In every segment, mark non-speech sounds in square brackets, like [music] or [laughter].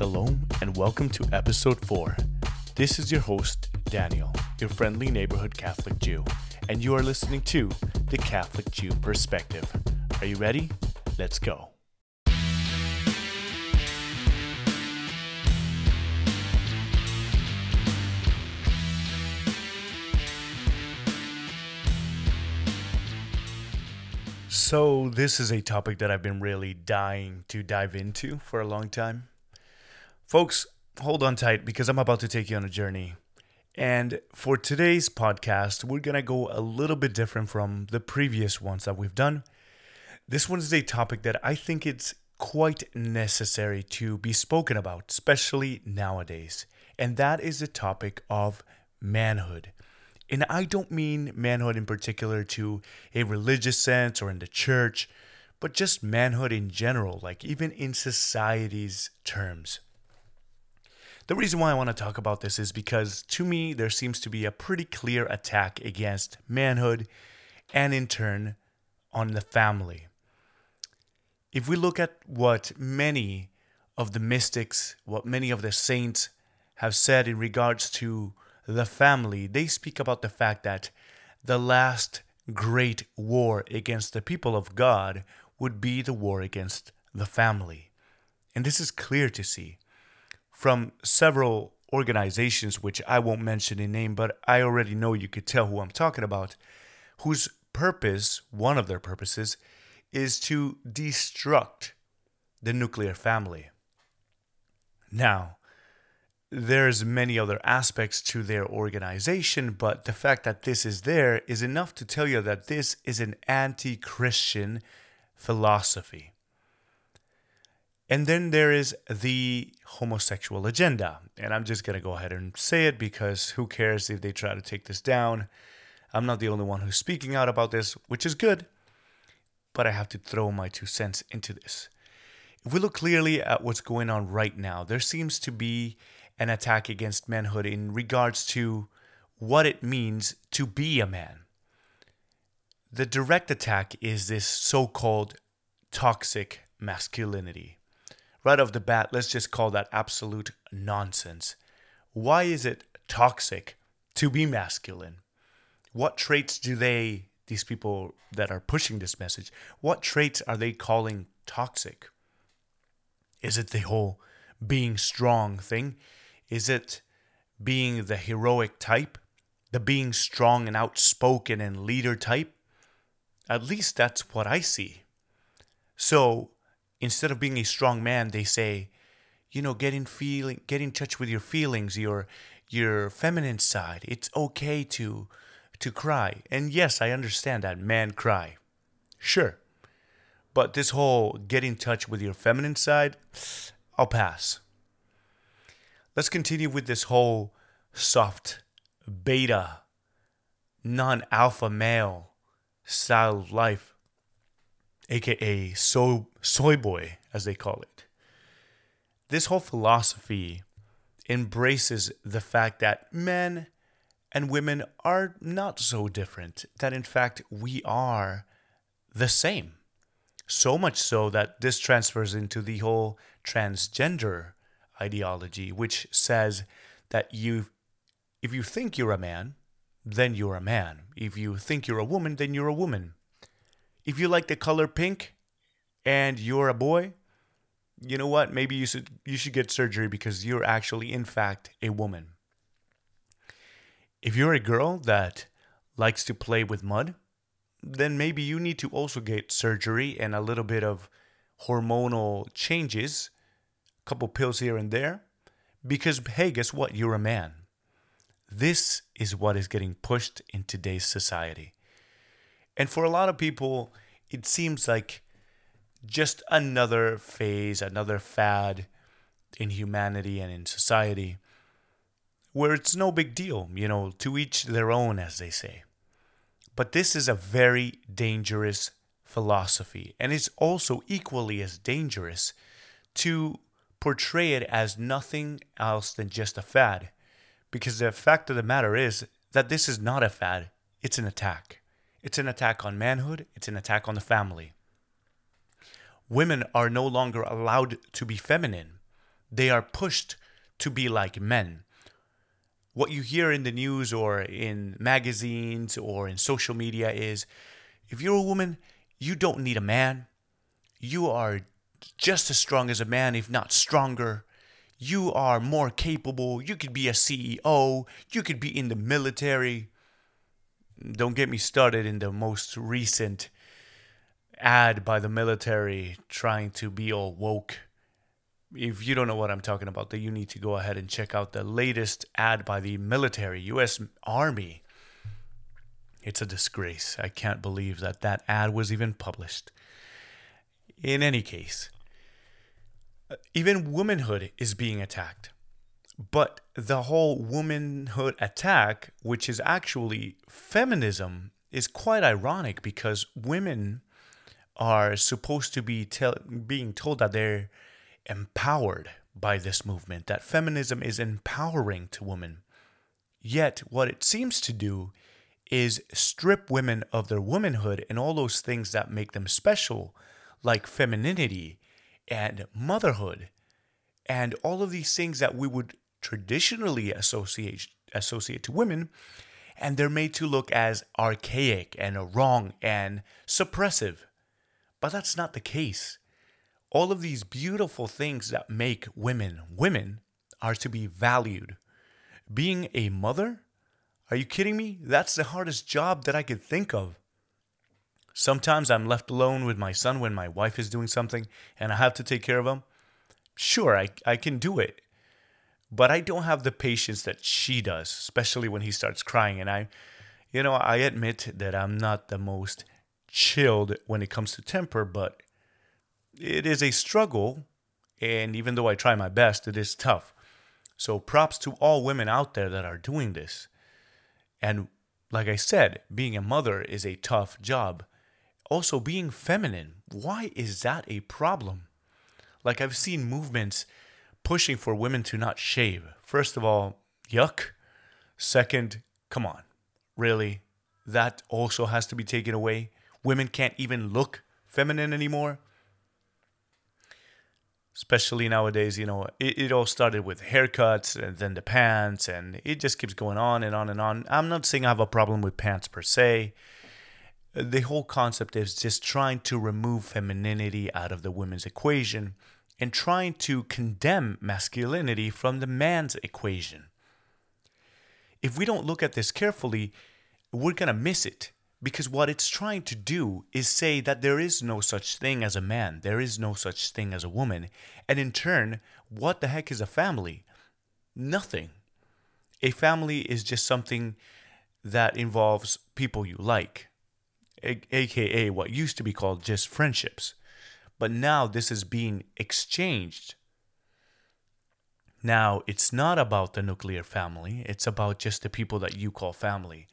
Shalom and welcome to episode 4. This is your host, Daniel, your friendly neighborhood Catholic Jew, and you are listening to the Catholic Jew Perspective. Are you ready? Let's go. So, this is a topic that I've been really dying to dive into for a long time. Folks, hold on tight because I'm about to take you on a journey. And for today's podcast, we're going to go a little bit different from the previous ones that we've done. This one is a topic that I think it's quite necessary to be spoken about, especially nowadays. And that is the topic of manhood. And I don't mean manhood in particular to a religious sense or in the church, but just manhood in general, like even in society's terms. The reason why I want to talk about this is because to me, there seems to be a pretty clear attack against manhood and in turn on the family. If we look at what many of the mystics, what many of the saints have said in regards to the family, they speak about the fact that the last great war against the people of God would be the war against the family. And this is clear to see from several organizations, which I won't mention in name, but I already know you could tell who I'm talking about, whose purpose, one of their purposes, is to destruct the nuclear family. Now, there's many other aspects to their organization, but the fact that this is there is enough to tell you that this is an anti-Christian philosophy. And then there is the homosexual agenda. And I'm just going to go ahead and say it because who cares if they try to take this down? I'm not the only one who's speaking out about this, which is good, but I have to throw my two cents into this. If we look clearly at what's going on right now, there seems to be an attack against manhood in regards to what it means to be a man. The direct attack is this so called toxic masculinity. Right off the bat, let's just call that absolute nonsense. Why is it toxic to be masculine? What traits do they, these people that are pushing this message, what traits are they calling toxic? Is it the whole being strong thing? Is it being the heroic type? The being strong and outspoken and leader type? At least that's what I see. So instead of being a strong man, they say, you know, get in feeling, get in touch with your feelings, your your feminine side. It's okay to to cry. And yes, I understand that men cry. Sure. But this whole get in touch with your feminine side, I'll pass let's continue with this whole soft beta, non alpha male style of life, aka so, soy boy, as they call it. This whole philosophy embraces the fact that men and women are not so different, that in fact we are the same. So much so that this transfers into the whole transgender ideology, which says that you, if you think you're a man, then you're a man. If you think you're a woman, then you're a woman. If you like the color pink and you're a boy, you know what? Maybe you should you should get surgery because you're actually in fact a woman. If you're a girl that likes to play with mud, then maybe you need to also get surgery and a little bit of hormonal changes a couple pills here and there because hey guess what you're a man this is what is getting pushed in today's society and for a lot of people it seems like just another phase another fad in humanity and in society where it's no big deal you know to each their own as they say but this is a very dangerous philosophy and it's also equally as dangerous to portray it as nothing else than just a fad. Because the fact of the matter is that this is not a fad, it's an attack. It's an attack on manhood, it's an attack on the family. Women are no longer allowed to be feminine. They are pushed to be like men. What you hear in the news or in magazines or in social media is if you're a woman, you don't need a man. You are just as strong as a man, if not stronger. You are more capable. You could be a CEO. You could be in the military. Don't get me started in the most recent ad by the military trying to be all woke. If you don't know what I'm talking about, then you need to go ahead and check out the latest ad by the military, US Army. It's a disgrace. I can't believe that that ad was even published. In any case, even womanhood is being attacked. But the whole womanhood attack, which is actually feminism, is quite ironic because women are supposed to be being told that they're empowered by this movement, that feminism is empowering to women. Yet, what it seems to do is strip women of their womanhood and all those things that make them special, like femininity and motherhood, and all of these things that we would traditionally associate associate to women, and they're made to look as archaic and wrong and suppressive. But that's not the case. All of these beautiful things that make women women are to be valued. Being a mother? Are you kidding me? That's the hardest job that I could think of. Sometimes I'm left alone with my son when my wife is doing something and I have to take care of him. Sure, I, I can do it. But I don't have the patience that she does, especially when he starts crying. And I, you know, I admit that I'm not the most chilled when it comes to temper, but it is a struggle. And even though I try my best, it is tough. So props to all women out there that are doing this. And like I said, being a mother is a tough job. Also, being feminine, why is that a problem? Like, I've seen movements pushing for women to not shave. First of all, yuck. Second, come on, really? That also has to be taken away? Women can't even look feminine anymore? Especially nowadays, you know, it, it all started with haircuts and then the pants, and it just keeps going on and on and on. I'm not saying I have a problem with pants per se. The whole concept is just trying to remove femininity out of the women's equation and trying to condemn masculinity from the man's equation. If we don't look at this carefully, we're going to miss it because what it's trying to do is say that there is no such thing as a man, there is no such thing as a woman. And in turn, what the heck is a family? Nothing. A family is just something that involves people you like, aka what used to be called just friendships. But now this is being exchanged. Now, it's not about the nuclear family, it's about just the people that you call family.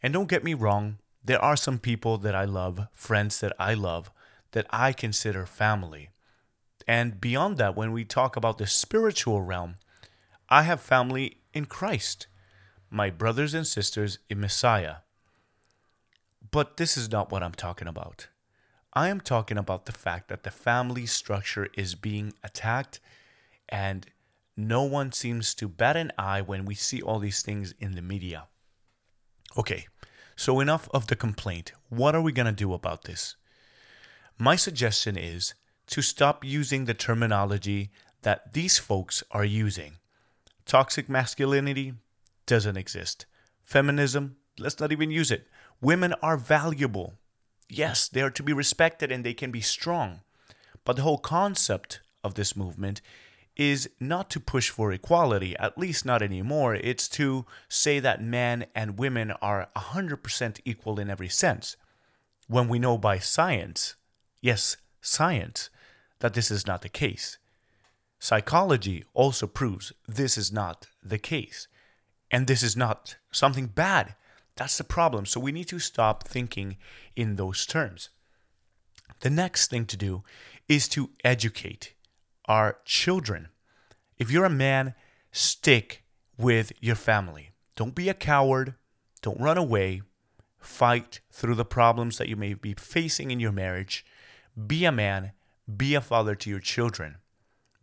And don't get me wrong, there are some people that I love, friends that I love, that I consider family. And beyond that, when we talk about the spiritual realm, I have family in Christ, my brothers and sisters in Messiah. But this is not what I'm talking about. I am talking about the fact that the family structure is being attacked and no one seems to bat an eye when we see all these things in the media. Okay, so enough of the complaint. What are we going to do about this? My suggestion is to stop using the terminology that these folks are using. Toxic masculinity doesn't exist. Feminism, let's not even use it. Women are valuable. Yes, they are to be respected and they can be strong. But the whole concept of this movement is not to push for equality, at least not anymore. It's to say that men and women are 100% equal in every sense. When we know by science, yes, science, that this is not the case. Psychology also proves this is not the case. And this is not something bad. That's the problem. So we need to stop thinking in those terms. The next thing to do is to educate our children. If you're a man, stick with your family. Don't be a coward. Don't run away. Fight through the problems that you may be facing in your marriage. Be a man. Be a father to your children.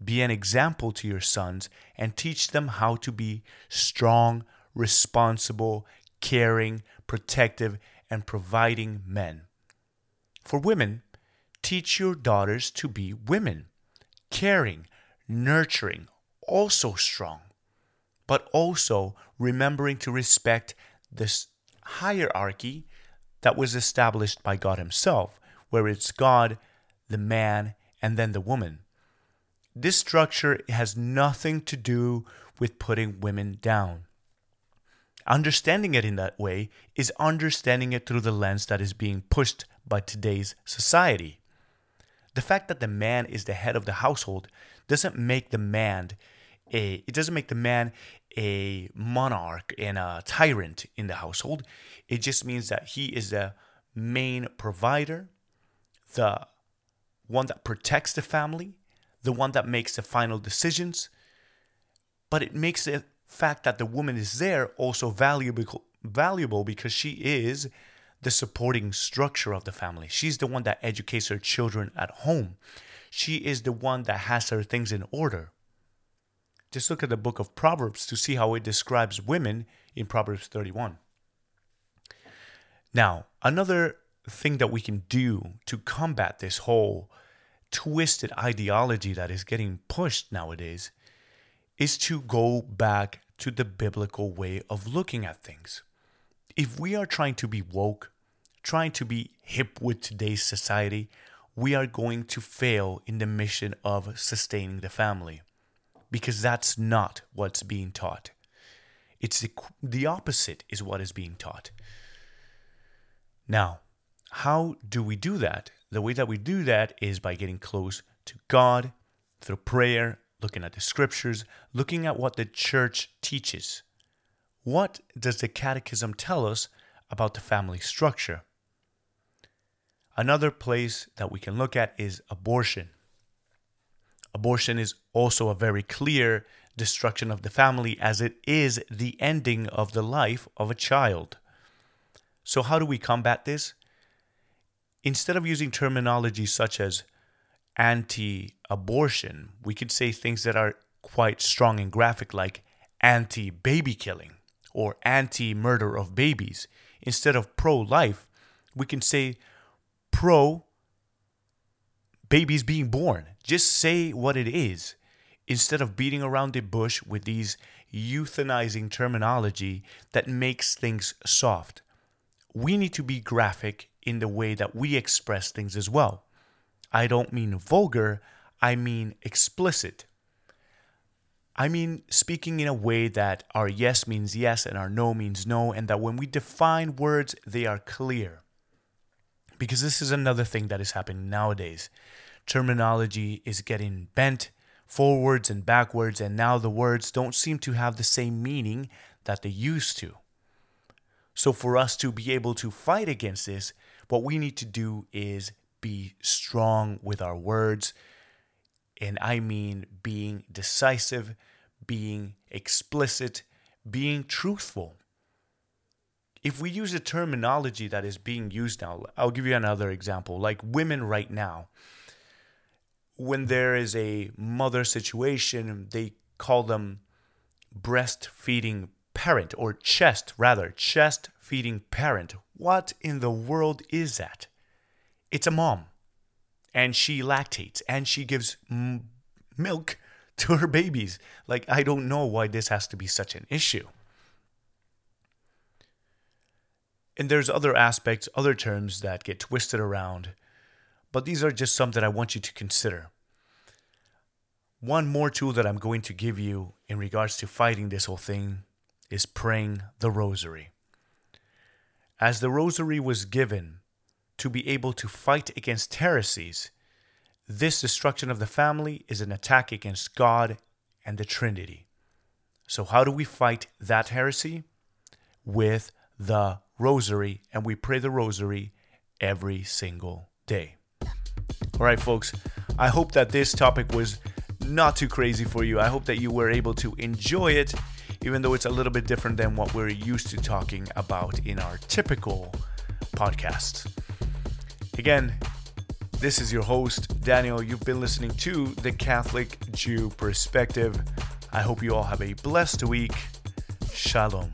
Be an example to your sons and teach them how to be strong, responsible, caring, protective, and providing men. For women, teach your daughters to be women, caring, nurturing, also strong, but also remembering to respect this hierarchy that was established by God Himself, where it's God, the man, and then the woman. This structure has nothing to do with putting women down. Understanding it in that way is understanding it through the lens that is being pushed by today's society. The fact that the man is the head of the household doesn't make the man a it doesn't make the man a monarch and a tyrant in the household. It just means that he is the main provider, the one that protects the family, the one that makes the final decisions. But it makes the fact that the woman is there also valuable valuable because she is the supporting structure of the family. She's the one that educates her children at home. She is the one that has her things in order. Just look at the book of Proverbs to see how it describes women in Proverbs 31. Now, another thing that we can do to combat this whole twisted ideology that is getting pushed nowadays is to go back to the biblical way of looking at things. If we are trying to be woke, trying to be hip with today's society, we are going to fail in the mission of sustaining the family because that's not what's being taught. It's the, the opposite is what is being taught. Now, how do we do that? The way that we do that is by getting close to God through prayer, looking at the scriptures, looking at what the church teaches. What does the catechism tell us about the family structure? Another place that we can look at is abortion. Abortion is also a very clear destruction of the family as it is the ending of the life of a child. So, how do we combat this? Instead of using terminology such as anti abortion, we could say things that are quite strong and graphic, like anti baby killing or anti murder of babies. Instead of pro life, we can say pro babies being born. Just say what it is instead of beating around the bush with these euthanizing terminology that makes things soft. We need to be graphic in the way that we express things as well. I don't mean vulgar, I mean explicit. I mean speaking in a way that our yes means yes and our no means no, and that when we define words, they are clear. Because this is another thing that is happening nowadays. Terminology is getting bent forwards and backwards, and now the words don't seem to have the same meaning that they used to. So, for us to be able to fight against this, what we need to do is be strong with our words. And I mean being decisive, being explicit, being truthful. If we use the terminology that is being used now, I'll give you another example. Like women right now, when there is a mother situation, they call them breastfeeding parent or chest, rather, chest feeding parent. What in the world is that? It's a mom, and she lactates and she gives m- milk [laughs] to her babies. Like, I don't know why this has to be such an issue. And there's other aspects, other terms that get twisted around, but these are just some that I want you to consider. One more tool that I'm going to give you in regards to fighting this whole thing is praying the rosary as the rosary was given to be able to fight against heresies, this destruction of the family is an attack against God and the Trinity. So, how do we fight that heresy? With the rosary, and we pray the rosary every single day. All right, folks, I hope that this topic was not too crazy for you. I hope that you were able to enjoy it even though it's a little bit different than what we're used to talking about in our typical podcast. Again, This is your host, Daniel. You've been listening to the Catholic Jew Perspective. I hope you all have a blessed week. Shalom.